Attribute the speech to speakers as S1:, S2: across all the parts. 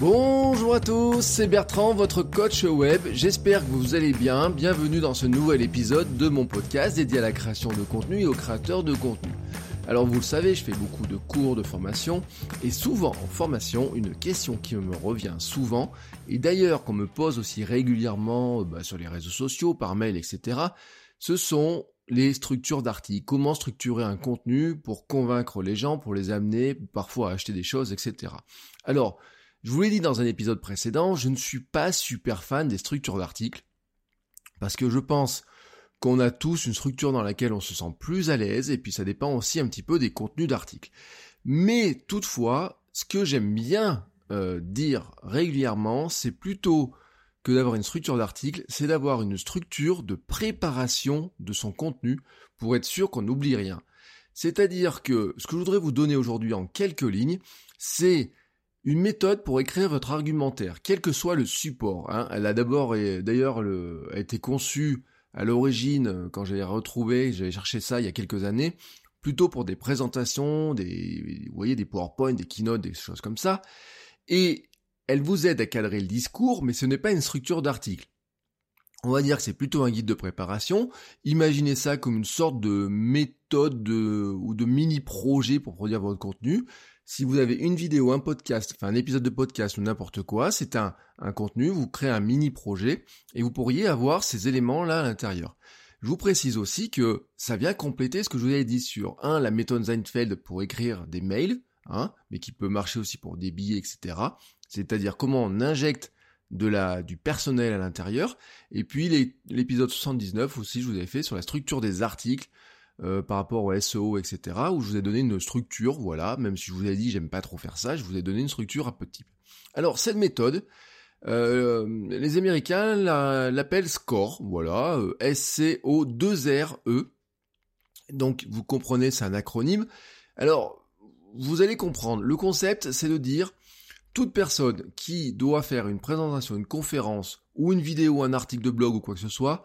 S1: Bonjour à tous, c'est Bertrand, votre coach web. J'espère que vous allez bien. Bienvenue dans ce nouvel épisode de mon podcast dédié à la création de contenu et aux créateurs de contenu. Alors vous le savez, je fais beaucoup de cours de formation et souvent en formation, une question qui me revient souvent et d'ailleurs qu'on me pose aussi régulièrement bah, sur les réseaux sociaux, par mail, etc. Ce sont les structures d'articles. Comment structurer un contenu pour convaincre les gens, pour les amener parfois à acheter des choses, etc. Alors, je vous l'ai dit dans un épisode précédent, je ne suis pas super fan des structures d'articles, parce que je pense qu'on a tous une structure dans laquelle on se sent plus à l'aise, et puis ça dépend aussi un petit peu des contenus d'articles. Mais toutefois, ce que j'aime bien euh, dire régulièrement, c'est plutôt que d'avoir une structure d'article, c'est d'avoir une structure de préparation de son contenu pour être sûr qu'on n'oublie rien. C'est-à-dire que ce que je voudrais vous donner aujourd'hui en quelques lignes, c'est une méthode pour écrire votre argumentaire, quel que soit le support. Hein. Elle a d'abord, d'ailleurs, été conçue à l'origine, euh, quand j'ai retrouvé, j'avais cherché ça il y a quelques années, plutôt pour des présentations, des, vous voyez, des PowerPoint, des keynotes, des choses comme ça. Et elle vous aide à cadrer le discours, mais ce n'est pas une structure d'article. On va dire que c'est plutôt un guide de préparation. Imaginez ça comme une sorte de méthode ou de mini-projet pour produire votre contenu si vous avez une vidéo, un podcast, enfin un épisode de podcast ou n'importe quoi, c'est un, contenu, vous créez un mini projet et vous pourriez avoir ces éléments-là à l'intérieur. Je vous précise aussi que ça vient compléter ce que je vous avais dit sur un, la méthode Seinfeld pour écrire des mails, hein, mais qui peut marcher aussi pour des billets, etc. C'est-à-dire comment on injecte de la, du personnel à l'intérieur. Et puis l'épisode 79 aussi, je vous avais fait sur la structure des articles, euh, par rapport au SEO, etc., où je vous ai donné une structure, voilà, même si je vous ai dit j'aime pas trop faire ça, je vous ai donné une structure un peu type. Alors cette méthode, euh, les Américains l'appellent SCORE, voilà, euh, S-C-O-2-R-E. Donc vous comprenez, c'est un acronyme. Alors, vous allez comprendre, le concept c'est de dire toute personne qui doit faire une présentation, une conférence ou une vidéo, un article de blog ou quoi que ce soit,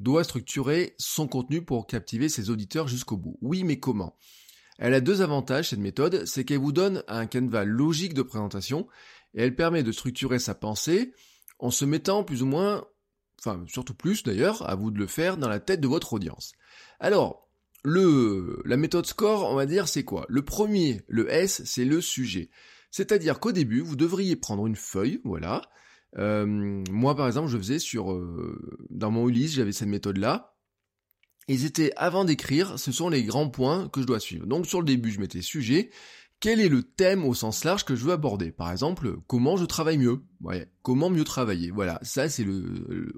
S1: doit structurer son contenu pour captiver ses auditeurs jusqu'au bout. Oui, mais comment? Elle a deux avantages, cette méthode, c'est qu'elle vous donne un canevas logique de présentation, et elle permet de structurer sa pensée en se mettant plus ou moins, enfin surtout plus d'ailleurs, à vous de le faire dans la tête de votre audience. Alors, le, la méthode score, on va dire, c'est quoi? Le premier, le S, c'est le sujet. C'est-à-dire qu'au début, vous devriez prendre une feuille, voilà, euh, moi, par exemple, je faisais sur euh, dans mon Ulysse, j'avais cette méthode-là. Et c'était avant d'écrire, ce sont les grands points que je dois suivre. Donc sur le début, je mettais sujet. Quel est le thème au sens large que je veux aborder? Par exemple, comment je travaille mieux? Comment mieux travailler? Voilà, ça c'est le,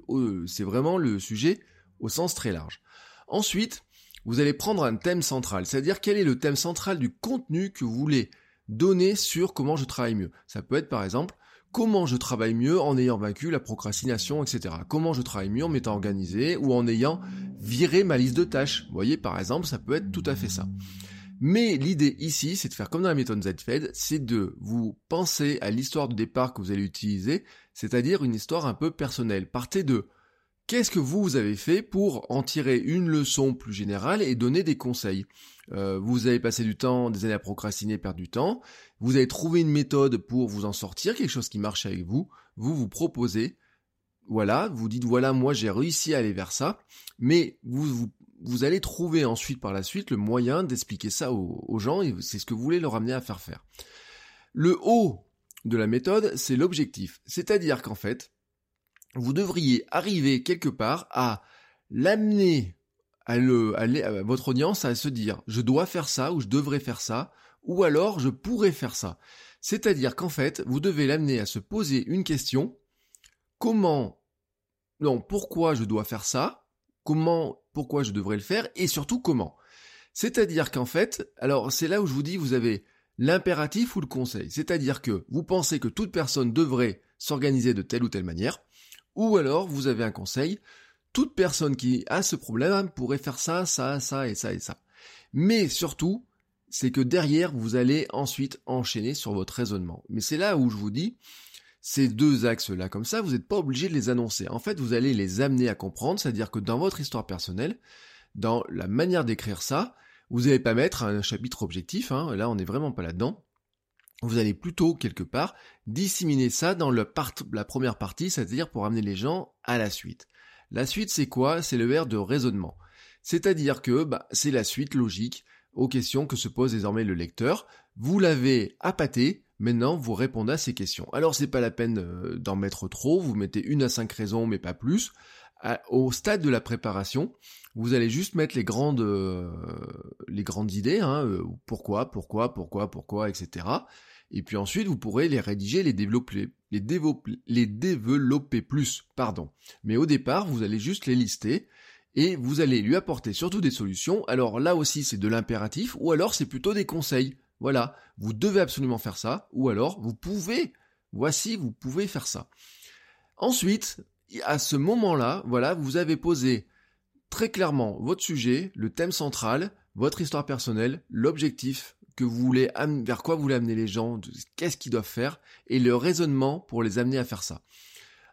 S1: c'est vraiment le sujet au sens très large. Ensuite, vous allez prendre un thème central, c'est-à-dire quel est le thème central du contenu que vous voulez donner sur comment je travaille mieux? Ça peut être par exemple comment je travaille mieux en ayant vaincu la procrastination, etc. Comment je travaille mieux en m'étant organisé ou en ayant viré ma liste de tâches. Vous voyez, par exemple, ça peut être tout à fait ça. Mais l'idée ici, c'est de faire comme dans la méthode ZFED, c'est de vous penser à l'histoire de départ que vous allez utiliser, c'est-à-dire une histoire un peu personnelle. Partez de Qu'est-ce que vous, avez fait pour en tirer une leçon plus générale et donner des conseils? Euh, Vous avez passé du temps, des années à procrastiner, perdre du temps. Vous avez trouvé une méthode pour vous en sortir, quelque chose qui marche avec vous. Vous vous proposez, voilà, vous dites voilà, moi j'ai réussi à aller vers ça, mais vous, vous, allez trouver ensuite par la suite le moyen d'expliquer ça aux, aux gens et c'est ce que vous voulez leur amener à faire faire. Le haut de la méthode, c'est l'objectif. C'est-à-dire qu'en fait, vous devriez arriver quelque part à l'amener à, votre audience à se dire je dois faire ça ou je devrais faire ça ou alors je pourrais faire ça. C'est-à-dire qu'en fait, vous devez l'amener à se poser une question. Comment non, pourquoi je dois faire ça? Comment pourquoi je devrais le faire? Et surtout comment? C'est-à-dire qu'en fait, alors c'est là où je vous dis vous avez l'impératif ou le conseil. C'est-à-dire que vous pensez que toute personne devrait s'organiser de telle ou telle manière, ou alors vous avez un conseil, toute personne qui a ce problème pourrait faire ça, ça, ça et ça et ça. Mais surtout, c'est que derrière, vous allez ensuite enchaîner sur votre raisonnement. Mais c'est là où je vous dis, ces deux axes-là comme ça, vous n'êtes pas obligé de les annoncer. En fait, vous allez les amener à comprendre, c'est-à-dire que dans votre histoire personnelle, dans la manière d'écrire ça, vous n'allez pas mettre un chapitre objectif, hein, là on n'est vraiment pas là-dedans. Vous allez plutôt, quelque part, disséminer ça dans la première partie, c'est-à-dire pour amener les gens à la suite. La suite, c'est quoi? C'est le R de raisonnement. C'est-à-dire que bah, c'est la suite logique aux questions que se pose désormais le lecteur. Vous l'avez appâté, maintenant vous répondez à ces questions. Alors c'est pas la peine euh, d'en mettre trop, vous mettez une à cinq raisons, mais pas plus. Au stade de la préparation, vous allez juste mettre les grandes, euh, les grandes idées, hein, euh, pourquoi, pourquoi, pourquoi, pourquoi, etc. Et puis ensuite, vous pourrez les rédiger, les développer, les développer, les développer plus, pardon. Mais au départ, vous allez juste les lister et vous allez lui apporter surtout des solutions. Alors là aussi, c'est de l'impératif ou alors c'est plutôt des conseils. Voilà, vous devez absolument faire ça ou alors vous pouvez, voici, vous pouvez faire ça. Ensuite, à ce moment-là, voilà, vous avez posé très clairement votre sujet, le thème central, votre histoire personnelle, l'objectif que vous voulez, vers quoi vous voulez amener les gens, qu'est-ce qu'ils doivent faire, et le raisonnement pour les amener à faire ça.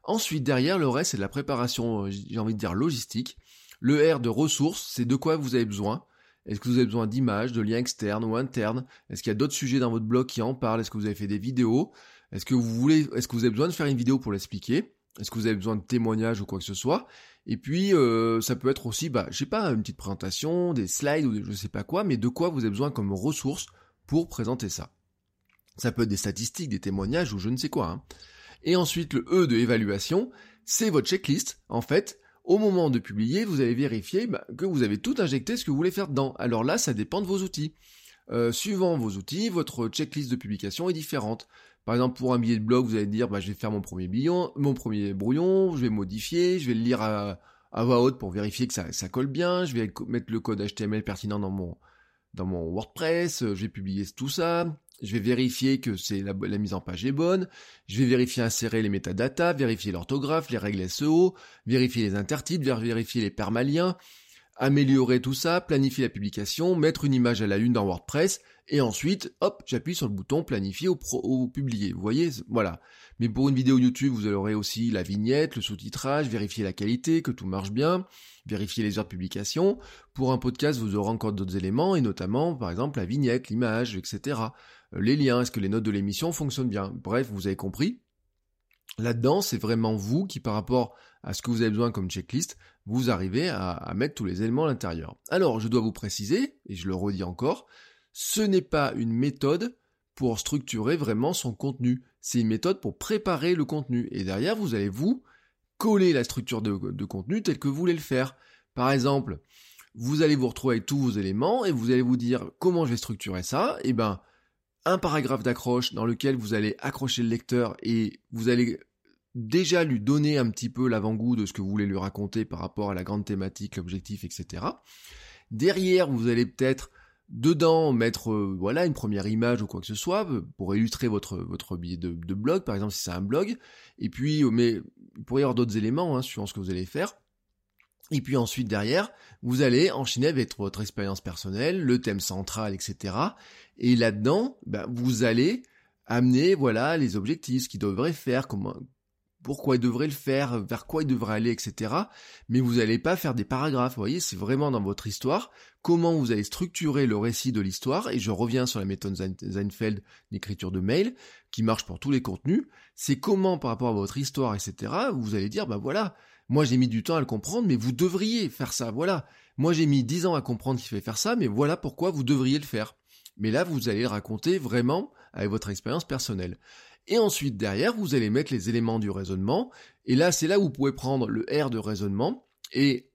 S1: Ensuite, derrière, le reste, c'est de la préparation, euh, j'ai envie de dire logistique. Le R de ressources, c'est de quoi vous avez besoin. Est-ce que vous avez besoin d'images, de liens externes ou internes? Est-ce qu'il y a d'autres sujets dans votre blog qui en parlent? Est-ce que vous avez fait des vidéos? Est-ce que vous voulez, est-ce que vous avez besoin de faire une vidéo pour l'expliquer? Est-ce que vous avez besoin de témoignages ou quoi que ce soit? Et puis, euh, ça peut être aussi, bah, je sais pas, une petite présentation, des slides ou je sais pas quoi, mais de quoi vous avez besoin comme ressources pour présenter ça? Ça peut être des statistiques, des témoignages ou je ne sais quoi. Hein. Et ensuite, le E de évaluation, c'est votre checklist. En fait, au moment de publier, vous allez vérifier bah, que vous avez tout injecté ce que vous voulez faire dedans. Alors là, ça dépend de vos outils. Euh, suivant vos outils, votre checklist de publication est différente. Par exemple, pour un billet de blog, vous allez dire, bah, je vais faire mon premier brouillon, je vais modifier, je vais le lire à, voix haute pour vérifier que ça, ça colle bien, je vais mettre le code HTML pertinent dans mon, dans mon WordPress, euh, je vais publier tout ça, je vais vérifier que c'est la, mise en page est bonne, je vais vérifier insérer les métadatas, vérifier l'orthographe, les règles SEO, vérifier les intertitres, vérifier les permaliens, améliorer tout ça, planifier la publication, mettre une image à la une dans WordPress, et ensuite, hop, j'appuie sur le bouton planifier ou, ou publier. Vous voyez, voilà. Mais pour une vidéo YouTube, vous aurez aussi la vignette, le sous-titrage, vérifier la qualité, que tout marche bien, vérifier les heures de publication. Pour un podcast, vous aurez encore d'autres éléments, et notamment, par exemple, la vignette, l'image, etc. Euh, les liens, est-ce que les notes de l'émission fonctionnent bien? Bref, vous avez compris. Là-dedans, c'est vraiment vous qui, par rapport à ce que vous avez besoin comme checklist, vous arrivez à, mettre tous les éléments à l'intérieur. Alors, je dois vous préciser, et je le redis encore, ce n'est pas une méthode pour structurer vraiment son contenu. C'est une méthode pour préparer le contenu. Et derrière, vous allez vous coller la structure de, contenu telle que vous voulez le faire. Par exemple, vous allez vous retrouver avec tous vos éléments et vous allez vous dire comment je vais structurer ça? Et eh ben, un paragraphe d'accroche dans lequel vous allez accrocher le lecteur et vous allez déjà lui donner un petit peu l'avant-goût de ce que vous voulez lui raconter par rapport à la grande thématique, l'objectif, etc. Derrière, vous allez peut-être dedans mettre euh, voilà une première image ou quoi que ce soit euh, pour illustrer votre billet de, blog par exemple si c'est un blog et puis euh, mais il pourrait y avoir d'autres éléments hein, suivant ce que vous allez faire et puis ensuite derrière vous allez enchaîner avec votre expérience personnelle le thème central etc et là dedans ben, vous allez amener voilà les objectifs ce qu'il devrait faire comment pourquoi il devrait le faire, vers quoi il devrait aller, etc. Mais vous n'allez pas faire des paragraphes, vous voyez, c'est vraiment dans votre histoire, comment vous allez structurer le récit de l'histoire, et je reviens sur la méthode Seinfeld d'écriture de mail, qui marche pour tous les contenus, c'est comment par rapport à votre histoire, etc., vous allez dire, bah voilà, moi j'ai mis du temps à le comprendre, mais vous devriez faire ça, voilà. Moi j'ai mis dix ans à comprendre qu'il fallait faire ça, mais voilà pourquoi vous devriez le faire. Mais là, vous allez le raconter vraiment avec votre expérience personnelle. Et ensuite, derrière, vous allez mettre les éléments du raisonnement. Et là, c'est là où vous pouvez prendre le R de raisonnement et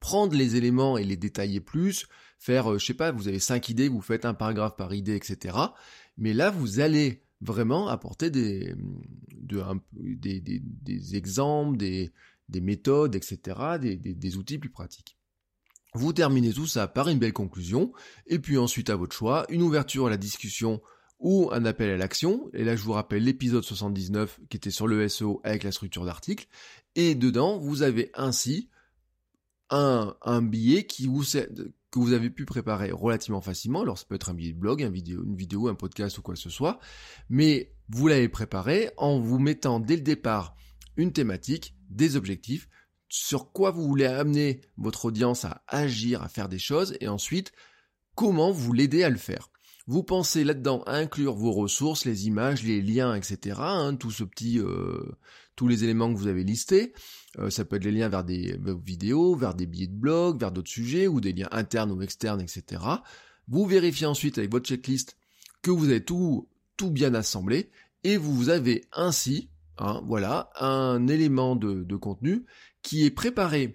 S1: prendre les éléments et les détailler plus, faire, euh, je sais pas, vous avez cinq idées, vous faites un paragraphe par idée, etc. Mais là, vous allez vraiment apporter des, exemples, des, des méthodes, etc., des, des outils plus pratiques. Vous terminez tout ça par une belle conclusion, et puis ensuite à votre choix, une ouverture à la discussion ou un appel à l'action. Et là, je vous rappelle l'épisode 79 qui était sur le SEO avec la structure d'article. Et dedans, vous avez ainsi un, un billet qui vous, que vous avez pu préparer relativement facilement. Alors ça peut être un billet de blog, vidéo, une vidéo, un podcast ou quoi que ce soit. Mais vous l'avez préparé en vous mettant dès le départ une thématique, des objectifs, sur quoi vous voulez amener votre audience à agir, à faire des choses, et ensuite comment vous l'aider à le faire. Vous pensez là-dedans inclure vos ressources, les images, les liens, etc. Hein, tout ce petit, euh, tous les éléments que vous avez listés. Euh, ça peut être les liens vers des vidéos, vers des billets de blog, vers d'autres sujets, ou des liens internes ou externes, etc. Vous vérifiez ensuite avec votre checklist que vous avez tout, tout bien assemblé, et vous avez ainsi, hein, voilà, un élément de, de contenu qui est préparé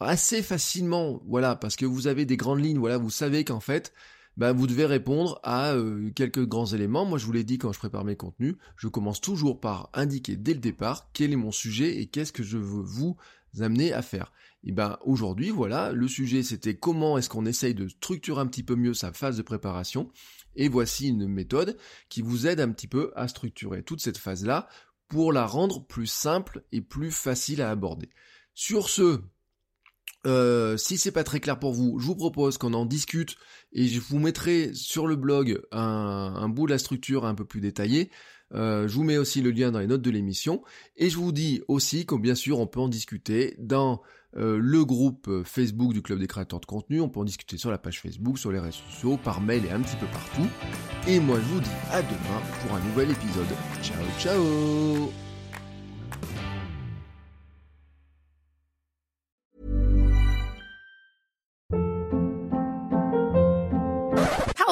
S1: assez facilement, voilà, parce que vous avez des grandes lignes, voilà, vous savez qu'en fait, bah, vous devez répondre à euh, quelques grands éléments. Moi, je vous l'ai dit quand je prépare mes contenus, je commence toujours par indiquer dès le départ quel est mon sujet et qu'est-ce que je veux vous amener à faire. Et ben aujourd'hui, voilà, le sujet c'était comment est-ce qu'on essaye de structurer un petit peu mieux sa phase de préparation. Et voici une méthode qui vous aide un petit peu à structurer toute cette phase-là pour la rendre plus simple et plus facile à aborder. Sur ce, euh, si c'est pas très clair pour vous, je vous propose qu'on en discute et je vous mettrai sur le blog un, bout de la structure un peu plus détaillé. Euh, je vous mets aussi le lien dans les notes de l'émission et je vous dis aussi que bien sûr on peut en discuter dans euh, le groupe Facebook du club des créateurs de contenu, on peut en discuter sur la page Facebook, sur les réseaux sociaux, par mail et un petit peu partout. Et moi je vous dis à demain pour un nouvel épisode. Ciao ciao